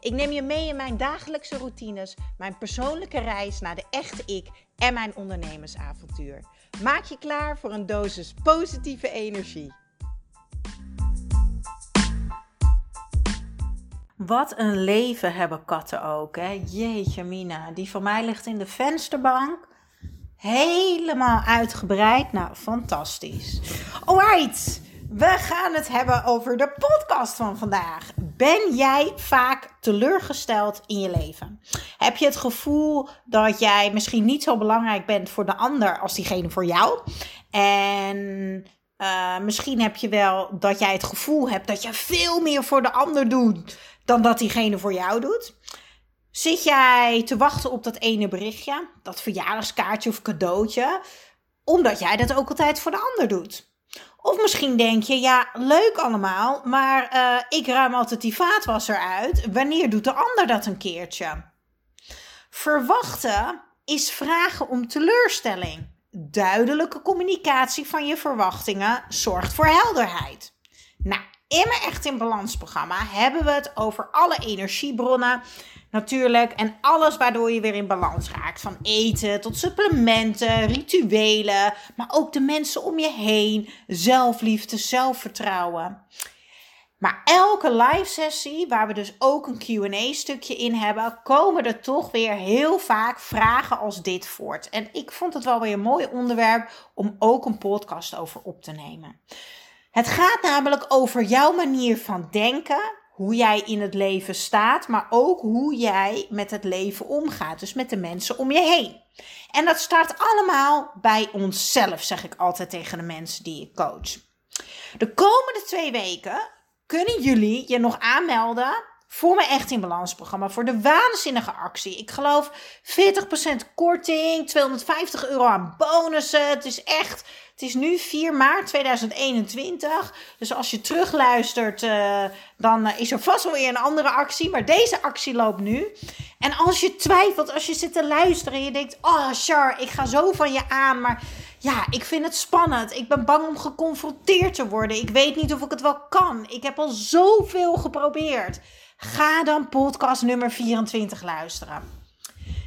Ik neem je mee in mijn dagelijkse routines, mijn persoonlijke reis naar de echte ik en mijn ondernemersavontuur. Maak je klaar voor een dosis positieve energie. Wat een leven hebben katten ook, hè? Jeetje mina, die van mij ligt in de vensterbank. Helemaal uitgebreid. Nou, fantastisch. Alright, we gaan het hebben over de podcast van vandaag. Ben jij vaak teleurgesteld in je leven? Heb je het gevoel dat jij misschien niet zo belangrijk bent voor de ander als diegene voor jou? En uh, misschien heb je wel dat jij het gevoel hebt dat je veel meer voor de ander doet dan dat diegene voor jou doet. Zit jij te wachten op dat ene berichtje, dat verjaardagskaartje of cadeautje, omdat jij dat ook altijd voor de ander doet? Of misschien denk je, ja, leuk allemaal, maar uh, ik ruim altijd die vaatwasser uit. Wanneer doet de ander dat een keertje? Verwachten is vragen om teleurstelling. Duidelijke communicatie van je verwachtingen zorgt voor helderheid. Nou, in mijn Echt in Balans programma hebben we het over alle energiebronnen natuurlijk. En alles waardoor je weer in balans raakt. Van eten tot supplementen, rituelen. Maar ook de mensen om je heen. Zelfliefde, zelfvertrouwen. Maar elke live sessie, waar we dus ook een QA stukje in hebben, komen er toch weer heel vaak vragen als dit voort. En ik vond het wel weer een mooi onderwerp om ook een podcast over op te nemen. Het gaat namelijk over jouw manier van denken, hoe jij in het leven staat, maar ook hoe jij met het leven omgaat. Dus met de mensen om je heen. En dat start allemaal bij onszelf, zeg ik altijd tegen de mensen die ik coach. De komende twee weken kunnen jullie je nog aanmelden voor mijn Echt in Balans programma. Voor de waanzinnige actie. Ik geloof 40% korting, 250 euro aan bonussen. Het is echt het is nu 4 maart 2021. Dus als je terugluistert, uh, dan eh, is er vast wel weer een andere actie. Maar deze actie loopt nu. En als je twijfelt, als je zit te luisteren en je denkt: Oh, Char, ik ga zo van je aan. Maar ja, ik vind het spannend. Ik ben bang om geconfronteerd te worden. Ik weet niet of ik het wel kan. Ik heb al zoveel geprobeerd. Ga dan podcast nummer 24 luisteren.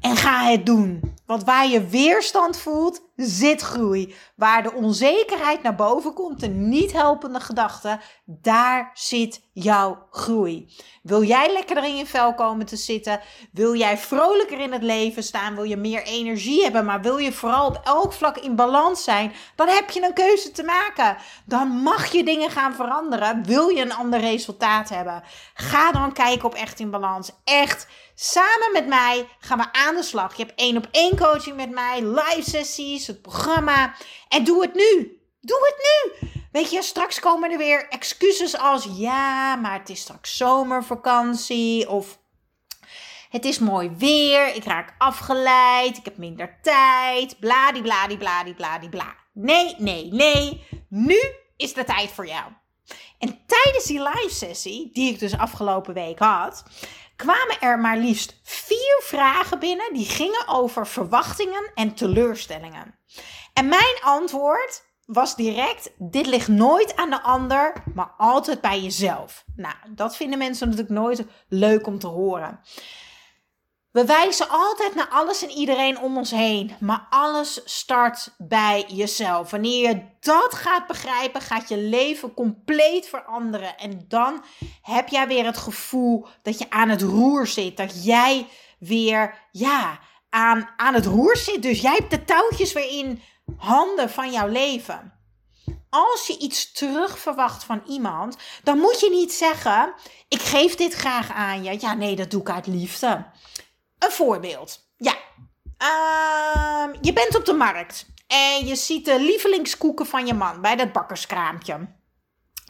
En ga het doen. Want waar je weerstand voelt, zit groei. Waar de onzekerheid naar boven komt, de niet helpende gedachten, daar zit jouw groei. Wil jij lekkerder in je vel komen te zitten? Wil jij vrolijker in het leven staan? Wil je meer energie hebben? Maar wil je vooral op elk vlak in balans zijn? Dan heb je een keuze te maken. Dan mag je dingen gaan veranderen. Wil je een ander resultaat hebben? Ga dan kijken op Echt in Balans. Echt, samen met mij gaan we aan de slag. Je hebt één op één coaching met mij, live sessies, het programma. En doe het nu. Doe het nu. Weet je, straks komen er weer excuses als ja, maar het is straks zomervakantie of het is mooi weer, ik raak afgeleid, ik heb minder tijd, bladibladibladibladibla. bla. Nee, nee, nee. Nu is de tijd voor jou. En tijdens die live sessie, die ik dus afgelopen week had, kwamen er maar liefst vier vragen binnen die gingen over verwachtingen en teleurstellingen. En mijn antwoord was direct: dit ligt nooit aan de ander, maar altijd bij jezelf. Nou, dat vinden mensen natuurlijk nooit leuk om te horen. We wijzen altijd naar alles en iedereen om ons heen, maar alles start bij jezelf. Wanneer je dat gaat begrijpen, gaat je leven compleet veranderen. En dan heb jij weer het gevoel dat je aan het roer zit, dat jij weer, ja, aan, aan het roer zit. Dus jij hebt de touwtjes weer in handen van jouw leven. Als je iets terug verwacht van iemand, dan moet je niet zeggen: Ik geef dit graag aan je. Ja, nee, dat doe ik uit liefde. Een voorbeeld. Ja, uh, je bent op de markt en je ziet de lievelingskoeken van je man bij dat bakkerskraampje.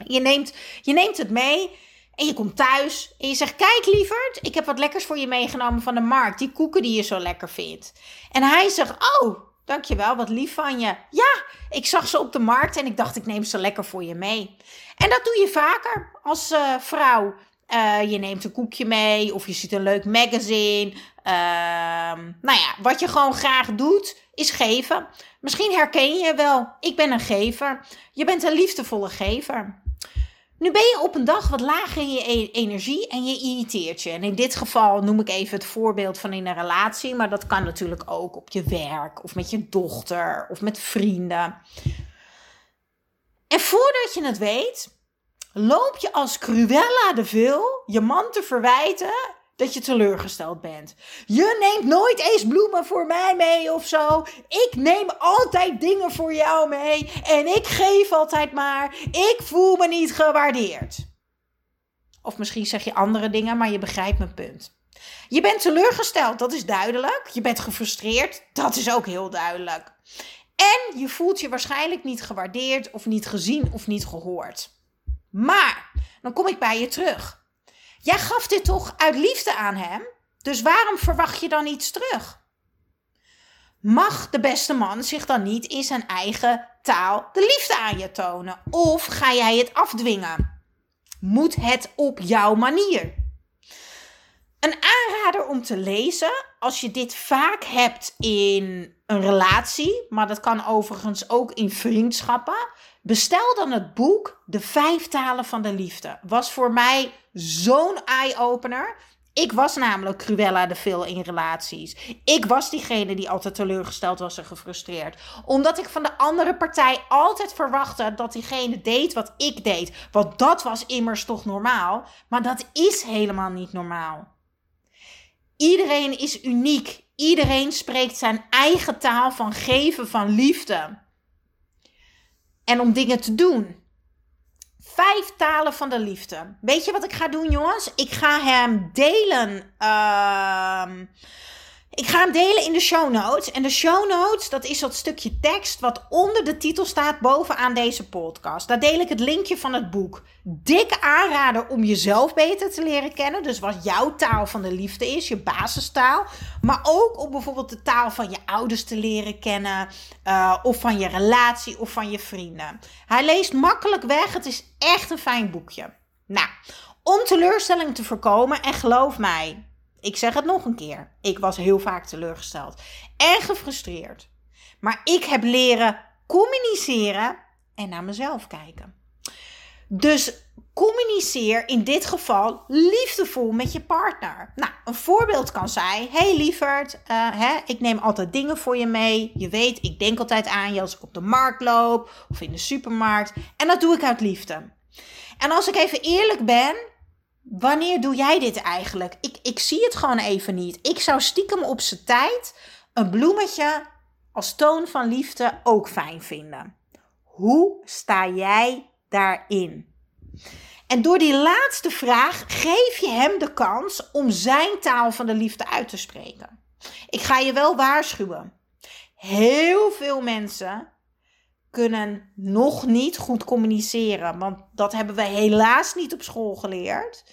Je neemt, je neemt het mee en je komt thuis en je zegt: Kijk, lieverd, ik heb wat lekkers voor je meegenomen van de markt. Die koeken die je zo lekker vindt. En hij zegt: Oh, dankjewel, wat lief van je. Ja, ik zag ze op de markt en ik dacht, ik neem ze lekker voor je mee. En dat doe je vaker als uh, vrouw. Uh, je neemt een koekje mee of je ziet een leuk magazine. Uh, nou ja, wat je gewoon graag doet, is geven. Misschien herken je wel, ik ben een gever. Je bent een liefdevolle gever. Nu ben je op een dag wat lager in je e- energie en je irriteert je. En in dit geval noem ik even het voorbeeld van in een relatie, maar dat kan natuurlijk ook op je werk of met je dochter of met vrienden. En voordat je het weet, loop je als Cruella de Vil je man te verwijten dat je teleurgesteld bent. Je neemt nooit eens bloemen voor mij mee of zo. Ik neem altijd dingen voor jou mee en ik geef altijd maar. Ik voel me niet gewaardeerd. Of misschien zeg je andere dingen, maar je begrijpt mijn punt. Je bent teleurgesteld, dat is duidelijk. Je bent gefrustreerd, dat is ook heel duidelijk. En je voelt je waarschijnlijk niet gewaardeerd of niet gezien of niet gehoord. Maar dan kom ik bij je terug. Jij gaf dit toch uit liefde aan hem? Dus waarom verwacht je dan iets terug? Mag de beste man zich dan niet in zijn eigen taal de liefde aan je tonen? Of ga jij het afdwingen? Moet het op jouw manier? Een aanrader om te lezen, als je dit vaak hebt in een relatie, maar dat kan overigens ook in vriendschappen. Bestel dan het boek De Vijf Talen van de Liefde. Was voor mij zo'n eye-opener. Ik was namelijk Cruella de Vil in relaties. Ik was diegene die altijd teleurgesteld was en gefrustreerd. Omdat ik van de andere partij altijd verwachtte dat diegene deed wat ik deed. Want dat was immers toch normaal. Maar dat is helemaal niet normaal. Iedereen is uniek. Iedereen spreekt zijn eigen taal van geven, van liefde. En om dingen te doen. Vijf talen van de liefde. Weet je wat ik ga doen, jongens? Ik ga hem delen. Uh, ik ga hem delen in de show notes. En de show notes, dat is dat stukje tekst wat onder de titel staat bovenaan deze podcast. Daar deel ik het linkje van het boek. Dikke aanrader om jezelf beter te leren kennen. Dus wat jouw taal van de liefde is, je basistaal. Maar ook om bijvoorbeeld de taal van je ouders te leren kennen. Uh, of van je relatie of van je vrienden. Hij leest makkelijk weg. Het is echt een fijn boekje. Nou, om teleurstelling te voorkomen, en geloof mij, ik zeg het nog een keer. Ik was heel vaak teleurgesteld en gefrustreerd. Maar ik heb leren communiceren en naar mezelf kijken. Dus communiceer in dit geval liefdevol met je partner. Nou, een voorbeeld kan zijn: Hey lieverd, uh, hè, ik neem altijd dingen voor je mee. Je weet, ik denk altijd aan je als ik op de markt loop of in de supermarkt. En dat doe ik uit liefde. En als ik even eerlijk ben, wanneer doe jij dit eigenlijk? Ik, ik zie het gewoon even niet. Ik zou stiekem op zijn tijd een bloemetje als toon van liefde ook fijn vinden. Hoe sta jij daarin? En door die laatste vraag geef je hem de kans om zijn taal van de liefde uit te spreken. Ik ga je wel waarschuwen. Heel veel mensen kunnen nog niet goed communiceren. Want dat hebben we helaas niet op school geleerd.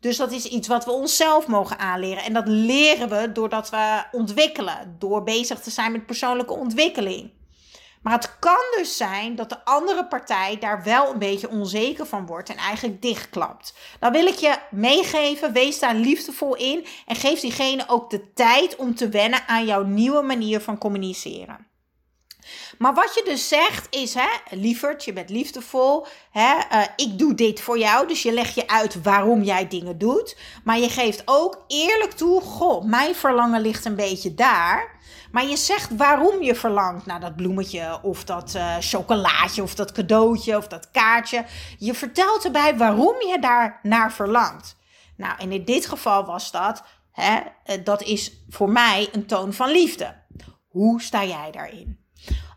Dus dat is iets wat we onszelf mogen aanleren. En dat leren we doordat we ontwikkelen. Door bezig te zijn met persoonlijke ontwikkeling. Maar het kan dus zijn dat de andere partij daar wel een beetje onzeker van wordt en eigenlijk dichtklapt. Dan wil ik je meegeven, wees daar liefdevol in en geef diegene ook de tijd om te wennen aan jouw nieuwe manier van communiceren. Maar wat je dus zegt is, hè, lieverd, je bent liefdevol. Hè, uh, ik doe dit voor jou. Dus je legt je uit waarom jij dingen doet. Maar je geeft ook eerlijk toe, goh, mijn verlangen ligt een beetje daar. Maar je zegt waarom je verlangt naar dat bloemetje of dat uh, chocolaatje of dat cadeautje of dat kaartje. Je vertelt erbij waarom je daar naar verlangt. Nou, en in dit geval was dat, hè, eh, dat is voor mij een toon van liefde. Hoe sta jij daarin?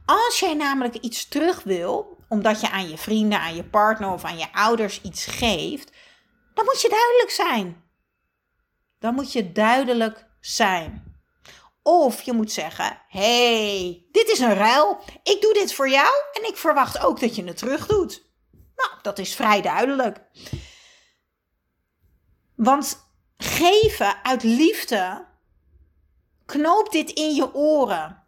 Als jij namelijk iets terug wil, omdat je aan je vrienden, aan je partner of aan je ouders iets geeft, dan moet je duidelijk zijn. Dan moet je duidelijk zijn. Of je moet zeggen: hey, dit is een ruil. Ik doe dit voor jou en ik verwacht ook dat je het terug doet. Nou, dat is vrij duidelijk. Want geven uit liefde, knoop dit in je oren.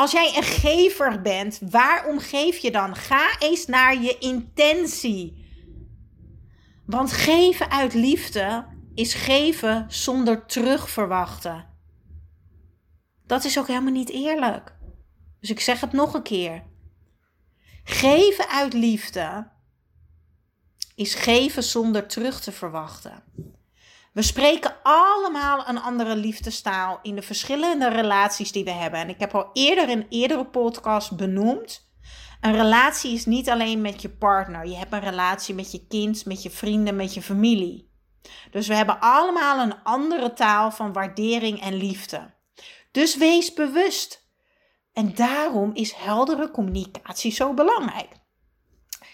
Als jij een gever bent, waarom geef je dan? Ga eens naar je intentie. Want geven uit liefde is geven zonder terugverwachten. Dat is ook helemaal niet eerlijk. Dus ik zeg het nog een keer. Geven uit liefde is geven zonder terug te verwachten. We spreken allemaal een andere liefdestaal in de verschillende relaties die we hebben. En ik heb al eerder in eerdere podcast benoemd. Een relatie is niet alleen met je partner. Je hebt een relatie met je kind, met je vrienden, met je familie. Dus we hebben allemaal een andere taal van waardering en liefde. Dus wees bewust. En daarom is heldere communicatie zo belangrijk.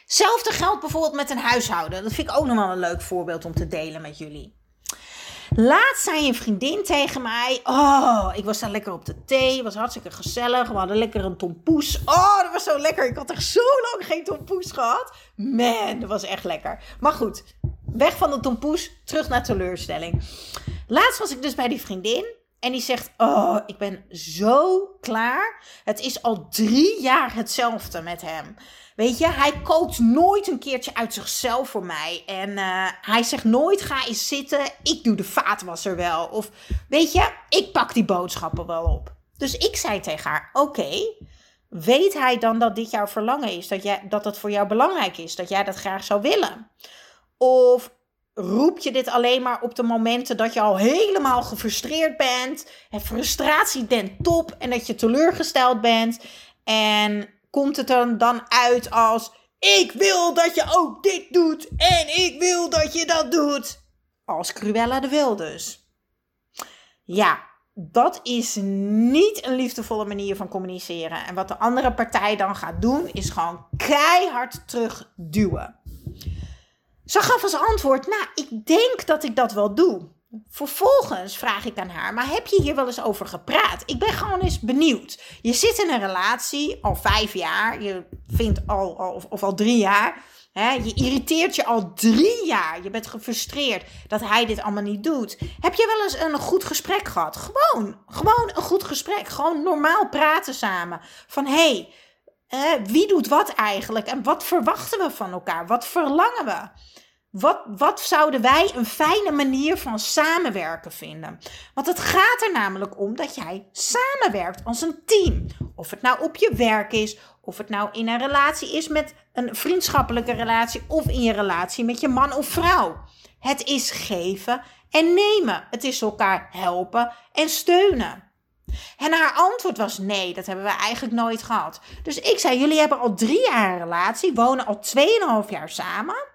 Hetzelfde geldt bijvoorbeeld met een huishouden. Dat vind ik ook nog wel een leuk voorbeeld om te delen met jullie. Laatst zei een vriendin tegen mij: Oh, ik was daar lekker op de thee. was hartstikke gezellig. We hadden lekker een tompoes. Oh, dat was zo lekker. Ik had echt zo lang geen tompoes gehad. Man, dat was echt lekker. Maar goed, weg van de tompoes, terug naar teleurstelling. Laatst was ik dus bij die vriendin. En die zegt: Oh, ik ben zo klaar. Het is al drie jaar hetzelfde met hem. Weet je, hij kookt nooit een keertje uit zichzelf voor mij. En uh, hij zegt nooit: ga eens zitten. Ik doe de vaatwasser wel. Of weet je, ik pak die boodschappen wel op. Dus ik zei tegen haar: Oké. weet hij dan dat dit jouw verlangen is? Dat, jij, dat het voor jou belangrijk is? Dat jij dat graag zou willen? Of roep je dit alleen maar op de momenten dat je al helemaal gefrustreerd bent? En frustratie ten top en dat je teleurgesteld bent. En komt het er dan uit als: Ik wil dat je ook dit doet en ik wil dat je dat doet. Als Cruella de Wil dus. Ja, dat is niet een liefdevolle manier van communiceren. En wat de andere partij dan gaat doen, is gewoon keihard terugduwen. Ze gaf als antwoord: Nou, ik denk dat ik dat wel doe. Vervolgens vraag ik aan haar, maar heb je hier wel eens over gepraat? Ik ben gewoon eens benieuwd. Je zit in een relatie al vijf jaar, je vindt al, of, al drie jaar. Hè, je irriteert je al drie jaar. Je bent gefrustreerd dat hij dit allemaal niet doet. Heb je wel eens een goed gesprek gehad? Gewoon, gewoon een goed gesprek. Gewoon normaal praten samen. Van hé, hey, wie doet wat eigenlijk? En wat verwachten we van elkaar? Wat verlangen we? Wat, wat zouden wij een fijne manier van samenwerken vinden? Want het gaat er namelijk om dat jij samenwerkt als een team. Of het nou op je werk is, of het nou in een relatie is met een vriendschappelijke relatie, of in je relatie met je man of vrouw. Het is geven en nemen. Het is elkaar helpen en steunen. En haar antwoord was nee, dat hebben we eigenlijk nooit gehad. Dus ik zei, jullie hebben al drie jaar een relatie, wonen al 2,5 jaar samen.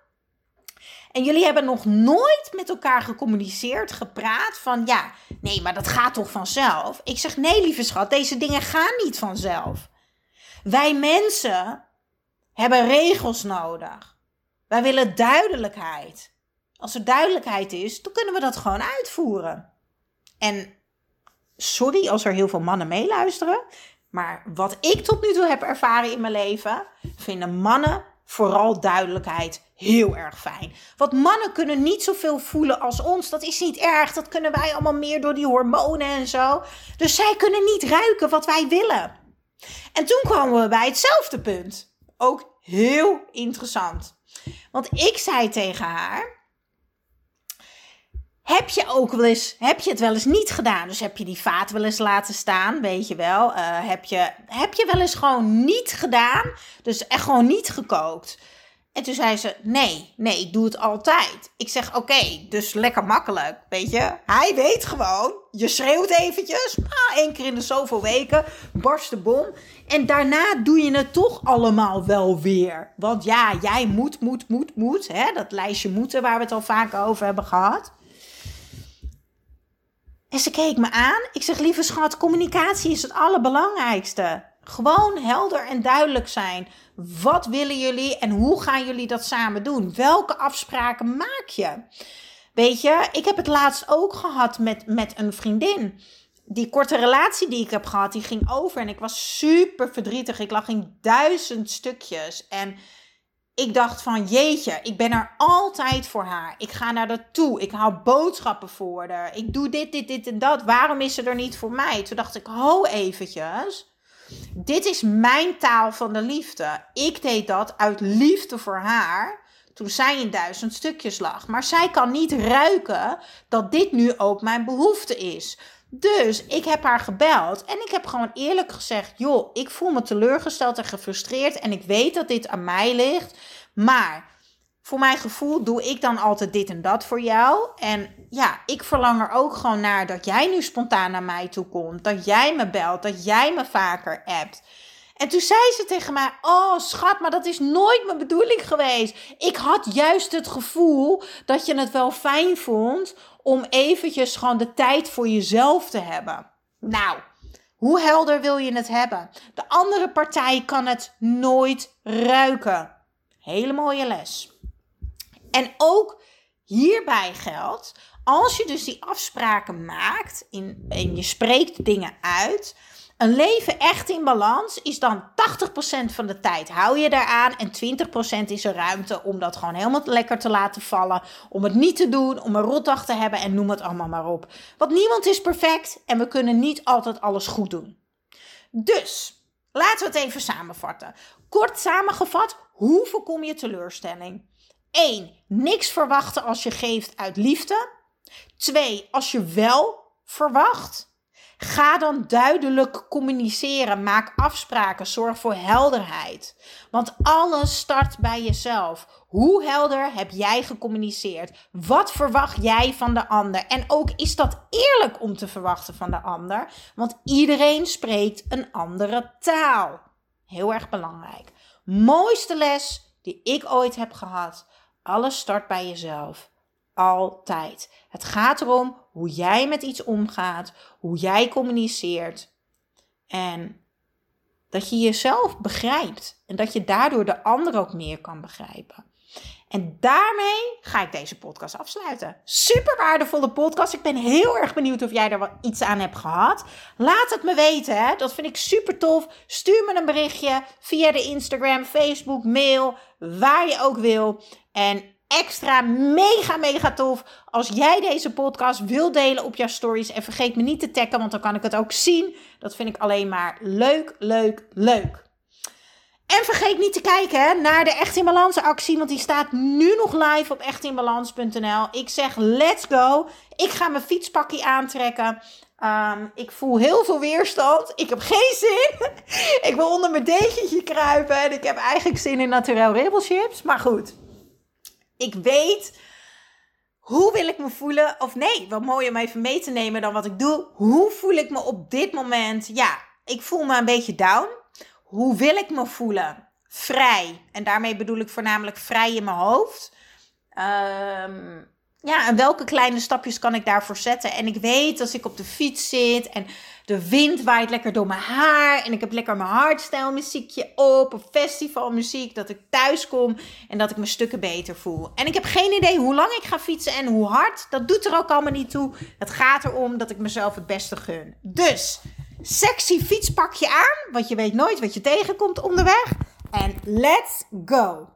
En jullie hebben nog nooit met elkaar gecommuniceerd, gepraat van ja, nee, maar dat gaat toch vanzelf? Ik zeg nee, lieve schat, deze dingen gaan niet vanzelf. Wij mensen hebben regels nodig. Wij willen duidelijkheid. Als er duidelijkheid is, dan kunnen we dat gewoon uitvoeren. En sorry als er heel veel mannen meeluisteren, maar wat ik tot nu toe heb ervaren in mijn leven, vinden mannen vooral duidelijkheid heel erg fijn. Want mannen kunnen niet zoveel voelen als ons. Dat is niet erg. Dat kunnen wij allemaal meer door die hormonen en zo. Dus zij kunnen niet ruiken wat wij willen. En toen kwamen we bij hetzelfde punt. Ook heel interessant. Want ik zei tegen haar. Heb je ook wel eens, heb je het wel eens niet gedaan? Dus heb je die vaat wel eens laten staan, weet je wel? Uh, heb, je, heb je wel eens gewoon niet gedaan? Dus echt gewoon niet gekookt. En toen zei ze: Nee, nee, ik doe het altijd. Ik zeg: Oké, dus lekker makkelijk. Weet je, hij weet gewoon. Je schreeuwt eventjes, ah, één keer in de zoveel weken, barst de bom. En daarna doe je het toch allemaal wel weer. Want ja, jij moet, moet, moet, moet. Hè? Dat lijstje moeten waar we het al vaak over hebben gehad. En ze keek me aan. Ik zeg, lieve schat, communicatie is het allerbelangrijkste. Gewoon helder en duidelijk zijn. Wat willen jullie en hoe gaan jullie dat samen doen? Welke afspraken maak je? Weet je, ik heb het laatst ook gehad met, met een vriendin. Die korte relatie die ik heb gehad, die ging over en ik was super verdrietig. Ik lag in duizend stukjes. En ik dacht van jeetje, ik ben er altijd voor haar. Ik ga naar haar toe. Ik haal boodschappen voor haar. Ik doe dit, dit, dit en dat. Waarom is ze er niet voor mij? Toen dacht ik, ho eventjes. Dit is mijn taal van de liefde. Ik deed dat uit liefde voor haar toen zij in duizend stukjes lag. Maar zij kan niet ruiken dat dit nu ook mijn behoefte is. Dus ik heb haar gebeld en ik heb gewoon eerlijk gezegd: joh, ik voel me teleurgesteld en gefrustreerd en ik weet dat dit aan mij ligt. Maar voor mijn gevoel doe ik dan altijd dit en dat voor jou. En ja, ik verlang er ook gewoon naar dat jij nu spontaan naar mij toe komt. Dat jij me belt, dat jij me vaker appt. En toen zei ze tegen mij: Oh, schat, maar dat is nooit mijn bedoeling geweest. Ik had juist het gevoel dat je het wel fijn vond om eventjes gewoon de tijd voor jezelf te hebben. Nou, hoe helder wil je het hebben? De andere partij kan het nooit ruiken. Hele mooie les. En ook hierbij geldt, als je dus die afspraken maakt en je spreekt dingen uit, een leven echt in balans is dan 80% van de tijd hou je daaraan en 20% is er ruimte om dat gewoon helemaal lekker te laten vallen, om het niet te doen, om een rotdag te hebben en noem het allemaal maar op. Want niemand is perfect en we kunnen niet altijd alles goed doen. Dus, laten we het even samenvatten. Kort samengevat, hoe voorkom je teleurstelling? 1. Niks verwachten als je geeft uit liefde. 2. Als je wel verwacht. Ga dan duidelijk communiceren. Maak afspraken. Zorg voor helderheid. Want alles start bij jezelf. Hoe helder heb jij gecommuniceerd? Wat verwacht jij van de ander? En ook is dat eerlijk om te verwachten van de ander? Want iedereen spreekt een andere taal. Heel erg belangrijk. Mooiste les die ik ooit heb gehad. Alles start bij jezelf. Altijd. Het gaat erom hoe jij met iets omgaat, hoe jij communiceert. En dat je jezelf begrijpt. En dat je daardoor de ander ook meer kan begrijpen. En daarmee ga ik deze podcast afsluiten. Super waardevolle podcast. Ik ben heel erg benieuwd of jij er wat iets aan hebt gehad. Laat het me weten. Hè? Dat vind ik super tof. Stuur me een berichtje via de Instagram, Facebook, mail, waar je ook wil. En extra mega, mega tof als jij deze podcast wil delen op jouw stories. En vergeet me niet te taggen, want dan kan ik het ook zien. Dat vind ik alleen maar leuk, leuk, leuk. En vergeet niet te kijken naar de Echt in Balans actie, want die staat nu nog live op echtinbalans.nl. Ik zeg let's go. Ik ga mijn fietspakje aantrekken. Ehm, ik voel heel veel weerstand. Ik heb geen zin. ik wil onder mijn dekentje kruipen. En ik heb eigenlijk zin in naturel ribbelchips. Maar goed, ik weet hoe wil ik me voelen. Of nee, wat mooi om even mee te nemen dan wat ik doe. Hoe voel ik me op dit moment? Ja, ik voel me een beetje down. Hoe wil ik me voelen? Vrij. En daarmee bedoel ik voornamelijk vrij in mijn hoofd. Um, ja, en welke kleine stapjes kan ik daarvoor zetten? En ik weet als ik op de fiets zit en de wind waait lekker door mijn haar en ik heb lekker mijn hardstyle muziekje op of festivalmuziek, dat ik thuis kom en dat ik me stukken beter voel. En ik heb geen idee hoe lang ik ga fietsen en hoe hard. Dat doet er ook allemaal niet toe. Het gaat erom dat ik mezelf het beste gun. Dus, sexy fietspakje aan, want je weet nooit wat je tegenkomt onderweg. En let's go!